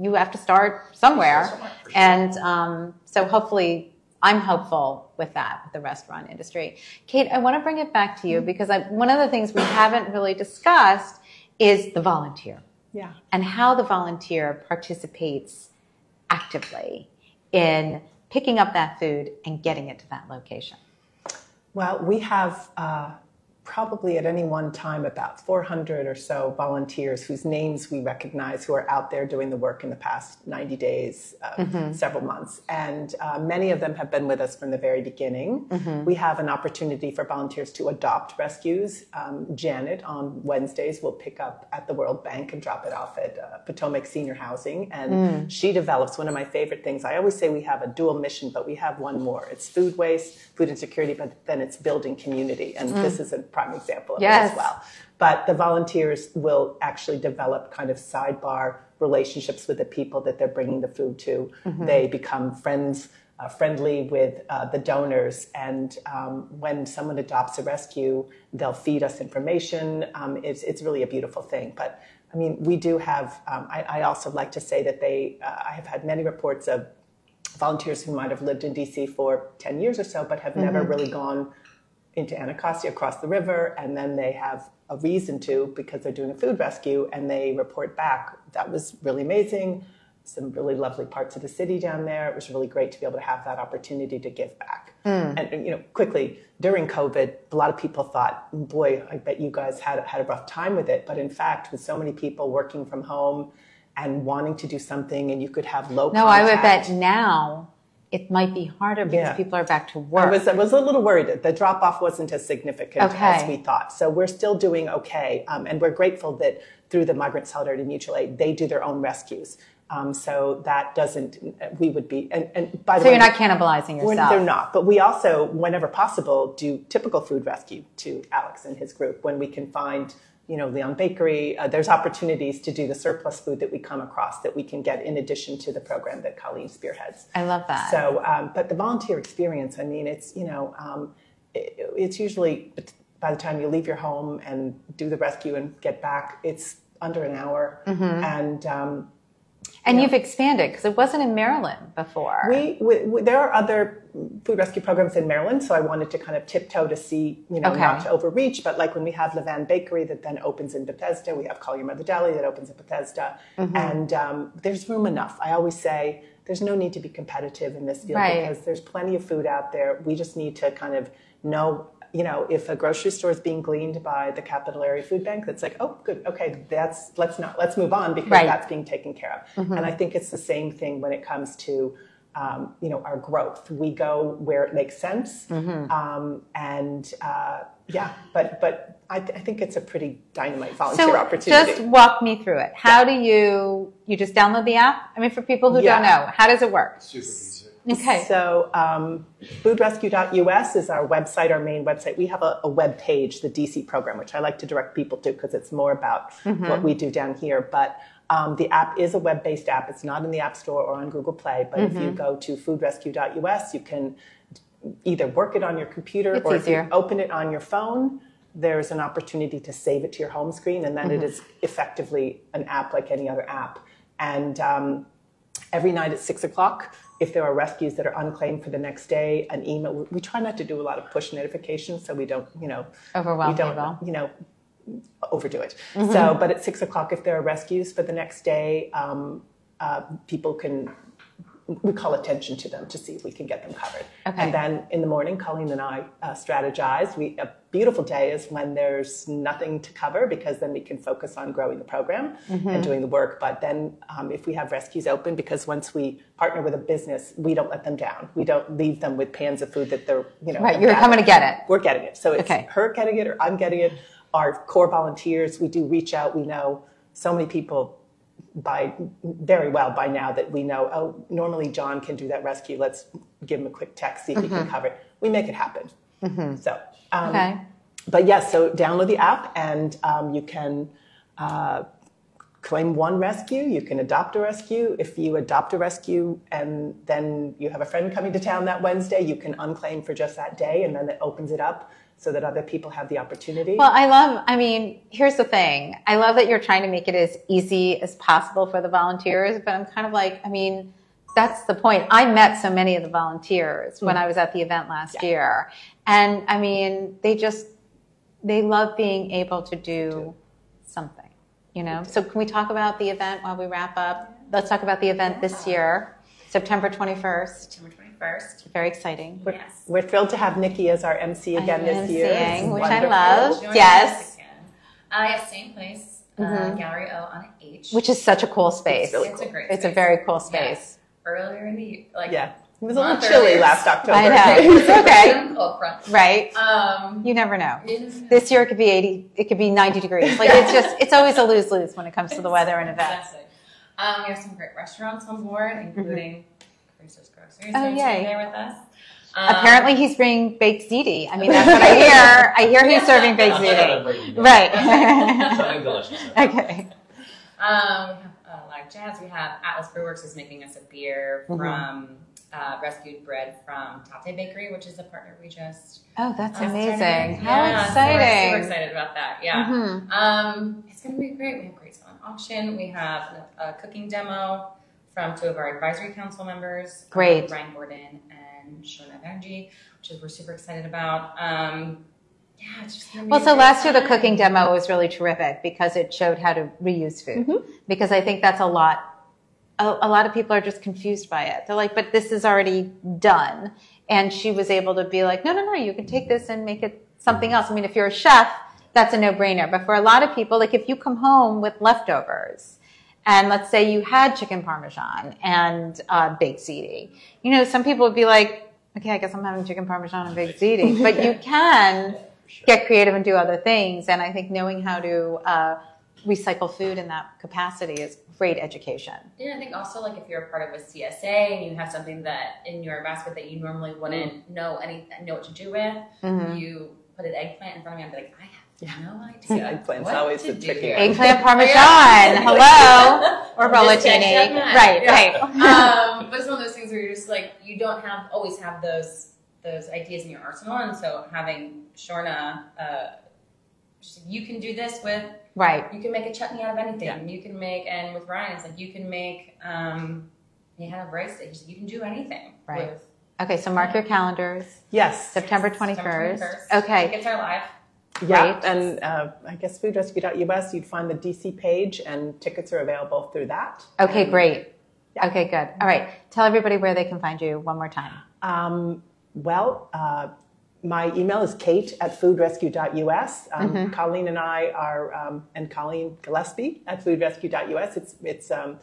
you have to start somewhere, Somewhere, sure. and um, so hopefully I'm hopeful with that with the restaurant industry. Kate, I want to bring it back to you because I, one of the things we haven't really discussed is the volunteer Yeah. and how the volunteer participates actively in picking up that food and getting it to that location. Well, we have uh, probably at any one time about 400 or so volunteers whose names we recognize who are out there doing the work in the past 90 days, uh, several months. And uh, many of them have been with us from the very beginning. We have an opportunity for volunteers to adopt rescues. Um, Janet on Wednesdays will pick up at the World Bank and drop it off at uh, Potomac Senior Housing. And she develops one of my favorite things. I always say we have a dual mission, but we have one more. It's food waste, food insecurity, but then it's building community. And this is a prime example of Yes. it as well. But the volunteers will actually develop kind of sidebar relationships with the people that they're bringing the food to. They become friends, uh, friendly with uh, the donors. And um, when someone adopts a rescue, they'll feed us information. Um, it's, it's really a beautiful thing. But I mean, we do have, um, I, I also like to say that they, uh, I have had many reports of volunteers who might have lived in DC for 10 years or so, but have never really gone into Anacostia across the river, and then they have a reason to because they're doing a food rescue, and they report back that was really amazing. Some really lovely parts of the city down there. It was really great to be able to have that opportunity to give back. And, and, you know, quickly during COVID, a lot of people thought, "Boy, I bet you guys had had a rough time with it." But in fact, with so many people working from home and wanting to do something, and you could have low. No, I would bet now it might be harder because Yeah. people are back to I work. was, I was a little worried. The drop off wasn't as significant Okay. as we thought. So we're still doing okay. Um, and we're grateful that through the Migrant Solidarity Mutual Aid, they do their own rescues. Um, so that doesn't, we would be, and, and by the so way, So you're not cannibalizing yourself. they're not. But we also, whenever possible, do typical food rescue to Alex and his group when we can find, you know, Levain Bakery. Uh, there's opportunities to do the surplus food that we come across that we can get in addition to the program that Colleen spearheads. I love that. So, um, but the volunteer experience, I mean, it's, you know, um, it, it's usually by the time you leave your home and do the rescue and get back, it's under an hour. Mm-hmm. And um, and you've expanded because it wasn't in Maryland before. we, we, we, there are other food rescue programs in Maryland, so I wanted to kind of tiptoe to see, you know, Okay. not to overreach, but like when we have Levain Bakery that then opens in Bethesda, we have Call Your Mother Deli that opens in Bethesda, Mm-hmm. and um, there's room enough. I always say there's no need to be competitive in this field Right. because there's plenty of food out there. We just need to kind of know. You know, if a grocery store is being gleaned by the Capital Area Food Bank, that's like, oh, good, okay, that's let's not let's move on because Right. that's being taken care of. And I think it's the same thing when it comes to um, you know our growth. We go where it makes sense, um, and uh, yeah, but but I, th- I think it's a pretty dynamite volunteer so opportunity. just walk me through it. How do you you just download the app? I mean, for people who don't know, how does it work? Super easy. Okay. So, um, foodrescue.us is our website, our main website. We have a, a web page, the DC program, which I like to direct people to because it's more about what we do down here. But um, the app is a web based app. It's not in the App Store or on Google Play. But if you go to foodrescue.us, you can either work it on your computer It's or if you open it on your phone. There's an opportunity to save it to your home screen, and then it is effectively an app like any other app. And um, every night at six o'clock, if there are rescues that are unclaimed for the next day, an email. We, we try not to do a lot of push notifications, so we don't, you know, Overwhelm we don't, people. you know, overdo it. So, but at six o'clock, if there are rescues for the next day, um, uh, people can. We call attention to them to see if we can get them covered. Okay. And then in the morning, Colleen and I uh, strategize. We a beautiful day is when there's nothing to cover because then we can focus on growing the program Mm-hmm. and doing the work. But then um, if we have rescues open, because once we partner with a business, we don't let them down. We don't leave them with pans of food that they're you know. Right, you're coming to get it. We're getting it. So it's Okay. her getting it or I'm getting it. Our core volunteers, we do reach out. We know so many people by very well by now that we know, oh, normally John can do that rescue. Let's give him a quick text, see if he can cover it. We make it happen. So, um, Okay. but yes, so download the app and um, you can uh, claim one rescue. You can adopt a rescue. If you adopt a rescue and then you have a friend coming to town that Wednesday, you can unclaim for just that day and then it opens it up so that other people have the opportunity. Well, I love, I mean, here's the thing. I love that you're trying to make it as easy as possible for the volunteers, but I'm kind of like, I mean, that's the point. I met so many of the volunteers when mm-hmm. I was at the event last year. And I mean, they just, they love being able to do something, you know? So can we talk about the event while we wrap up? Let's talk about the event this year, September 21st. September 21st. Very exciting. Yes. We're thrilled to have Nycci as our MC again this year. emceeing, It's which I love. Join Yes. us again. Uh, yes, same place. Uh, Gallery O on H. Which is such a cool space. really it's a great. It's a very cool Yeah. space. Earlier in the year, like Yeah. It was a little chilly earlier. last October. I know. It's okay. Some cold front. Right? Um, You never know. you never know. This year it could be 80, it could be 90 degrees. Like it's just, it's always a lose lose when it comes to the weather and events. Exactly. Um, we have some great restaurants on board, including Chris's Groceries. Oh, who's yay. there with us. Um, Apparently he's bringing baked ziti. I mean, that's what I hear. I hear he's serving baked ziti. Right. Something delicious. okay. Um, we uh, live jazz. We have Atlas Brewworks is making us a beer Mm-hmm. from uh, rescued bread from Tatte Bakery, which is a partner we just. Oh, that's uh, amazing. How Yeah, so exciting. we're super excited about that. Yeah. Mhm. Um, it's going to be great. We have great silent auction. We have a, a cooking demo from two of our advisory council members. um, Great. Ryan Gordon and Shona Banerjee, which is we're super excited about. Um, yeah, it's just Well, so great last year the cooking demo was really terrific because it showed how to reuse food. Because I think that's a lot. A, a lot of people are just confused by it. They're like, "But this is already done," and she was able to be like, "No, no, no. You can take this and make it something else." I mean, if you're a chef, that's a no-brainer. But for a lot of people, like if you come home with leftovers, and let's say you had chicken parmesan and uh, baked ziti, you know, some people would be like, "Okay, I guess I'm having chicken parmesan and baked ziti," but you can get creative and do other things. And I think knowing how to uh, recycle food in that capacity is great education. Yeah, I think also like if you're a part of a CSA and you have something that in your basket that you normally wouldn't know any know what to do with, Mm-hmm. you put an eggplant in front of me, I'd be like, I have no idea. Eggplant's what always to the do tricky one. Eggplant parmesan, Yeah. hello, or Just catch rollatini, right? nut. Right. um, but it's one of those things where you're just like you don't have always have those those ideas in your arsenal, and so having Shorna, uh, just, you can do this with right. you can make a chutney out of anything. You can make, and with Ryan, it's like you can make. Um, you have rice. it's just- You can do anything. Right. With Okay, so mark your calendars. Yes. September September 21st. 21st. Okay. Tickets are live. Yeah, Great. and uh, I guess foodrescue.us, you'd find the DC page, and tickets are available through that. Okay, great. Okay, good. All right. Tell everybody where they can find you one more time. Um, well, uh, my email is kate at foodrescue.us. Um, Mm-hmm. Colleen and I are, um, and Colleen Gillespie at foodrescue.us. It's, it's, um,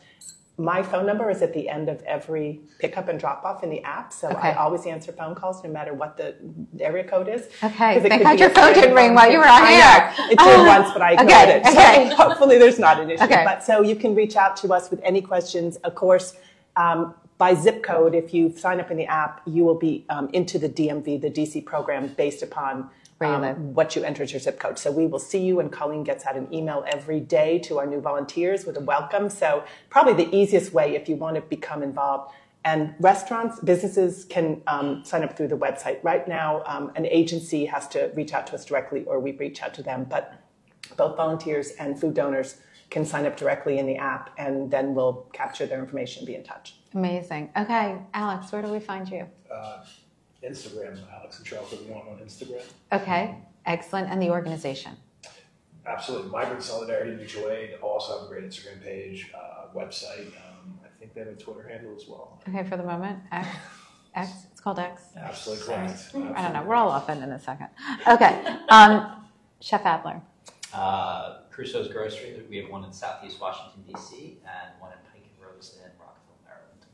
my phone number is at the end of every pickup and drop off in the app, so Okay. I always answer phone calls no matter what the area code is. Okay, thank God your phone didn't ring while you were on air. It did once, but I ignored Okay, it. So okay. hopefully there's not an issue. Okay. But so you can reach out to us with any questions. Of course, um, by zip code, if you sign up in the app, you will be um, into the DMV, the DC program, based upon Where you um, live. what you entered your zip code. So we will see you, and Colleen gets out an email every day to our new volunteers with a welcome. So probably the easiest way if you want to become involved. And restaurants, businesses can um, sign up through the website. Right now, um, an agency has to reach out to us directly, or we reach out to them. But both volunteers and food donors can sign up directly in the app, and then we'll capture their information and be in touch. Amazing. Okay, Alex, where do we find you? Uh, Instagram, Alex and Charles one on Instagram. Okay, excellent. And the organization? Absolutely. Migrant Solidarity Mutual Aid also have a great Instagram page, uh, website. Um, I think they have a Twitter handle as well. Okay, for the moment, X. X. It's called X. Absolutely correct. Absolutely. I don't know. We're all off in a second. Okay, um, Chef Adler. Uh, Caruso's Grocery. We have one in Southeast Washington D.C. and one in Pike and Rose in Rockville, Maryland.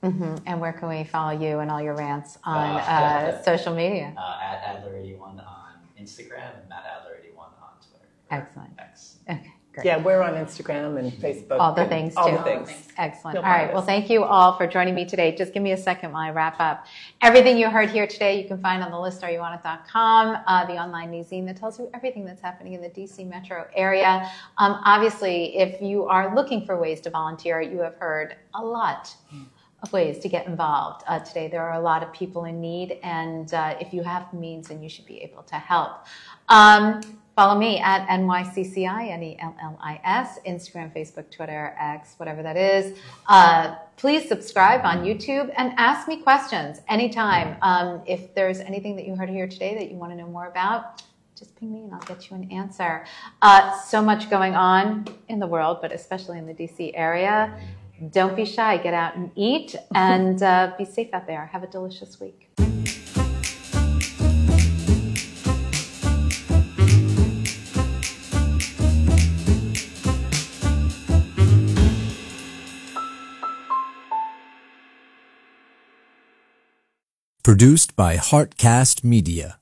Mm-hmm. And where can we follow you and all your rants on uh, uh, social media? Uh, at Adler81 on Instagram and Matt Adler81 on Twitter. Excellent. X. Okay. Great. Yeah, we're on Instagram and Facebook. All the things all too. the things. Excellent. You'll all right. find Well, thank you all for joining me today. Just give me a second while I wrap up. Everything you heard here today, you can find on the listareyouonit.com, uh, the online newsine that tells you everything that's happening in the DC metro area. Um, obviously, if you are looking for ways to volunteer, you have heard a lot of ways to get involved. Uh, today, there are a lot of people in need, and uh, if you have means, then you should be able to help. Um, follow me at NYCCI, N-E-L-L-I-S, Instagram, Facebook, Twitter, X, whatever that is. Uh, please subscribe on YouTube and ask me questions anytime. Um, if there's anything that you heard here today that you want to know more about, just ping me and I'll get you an answer. Uh, so much going on in the world, but especially in the DC area. Don't be shy. Get out and eat and uh, be safe out there. Have a delicious week. Produced by Heartcast Media.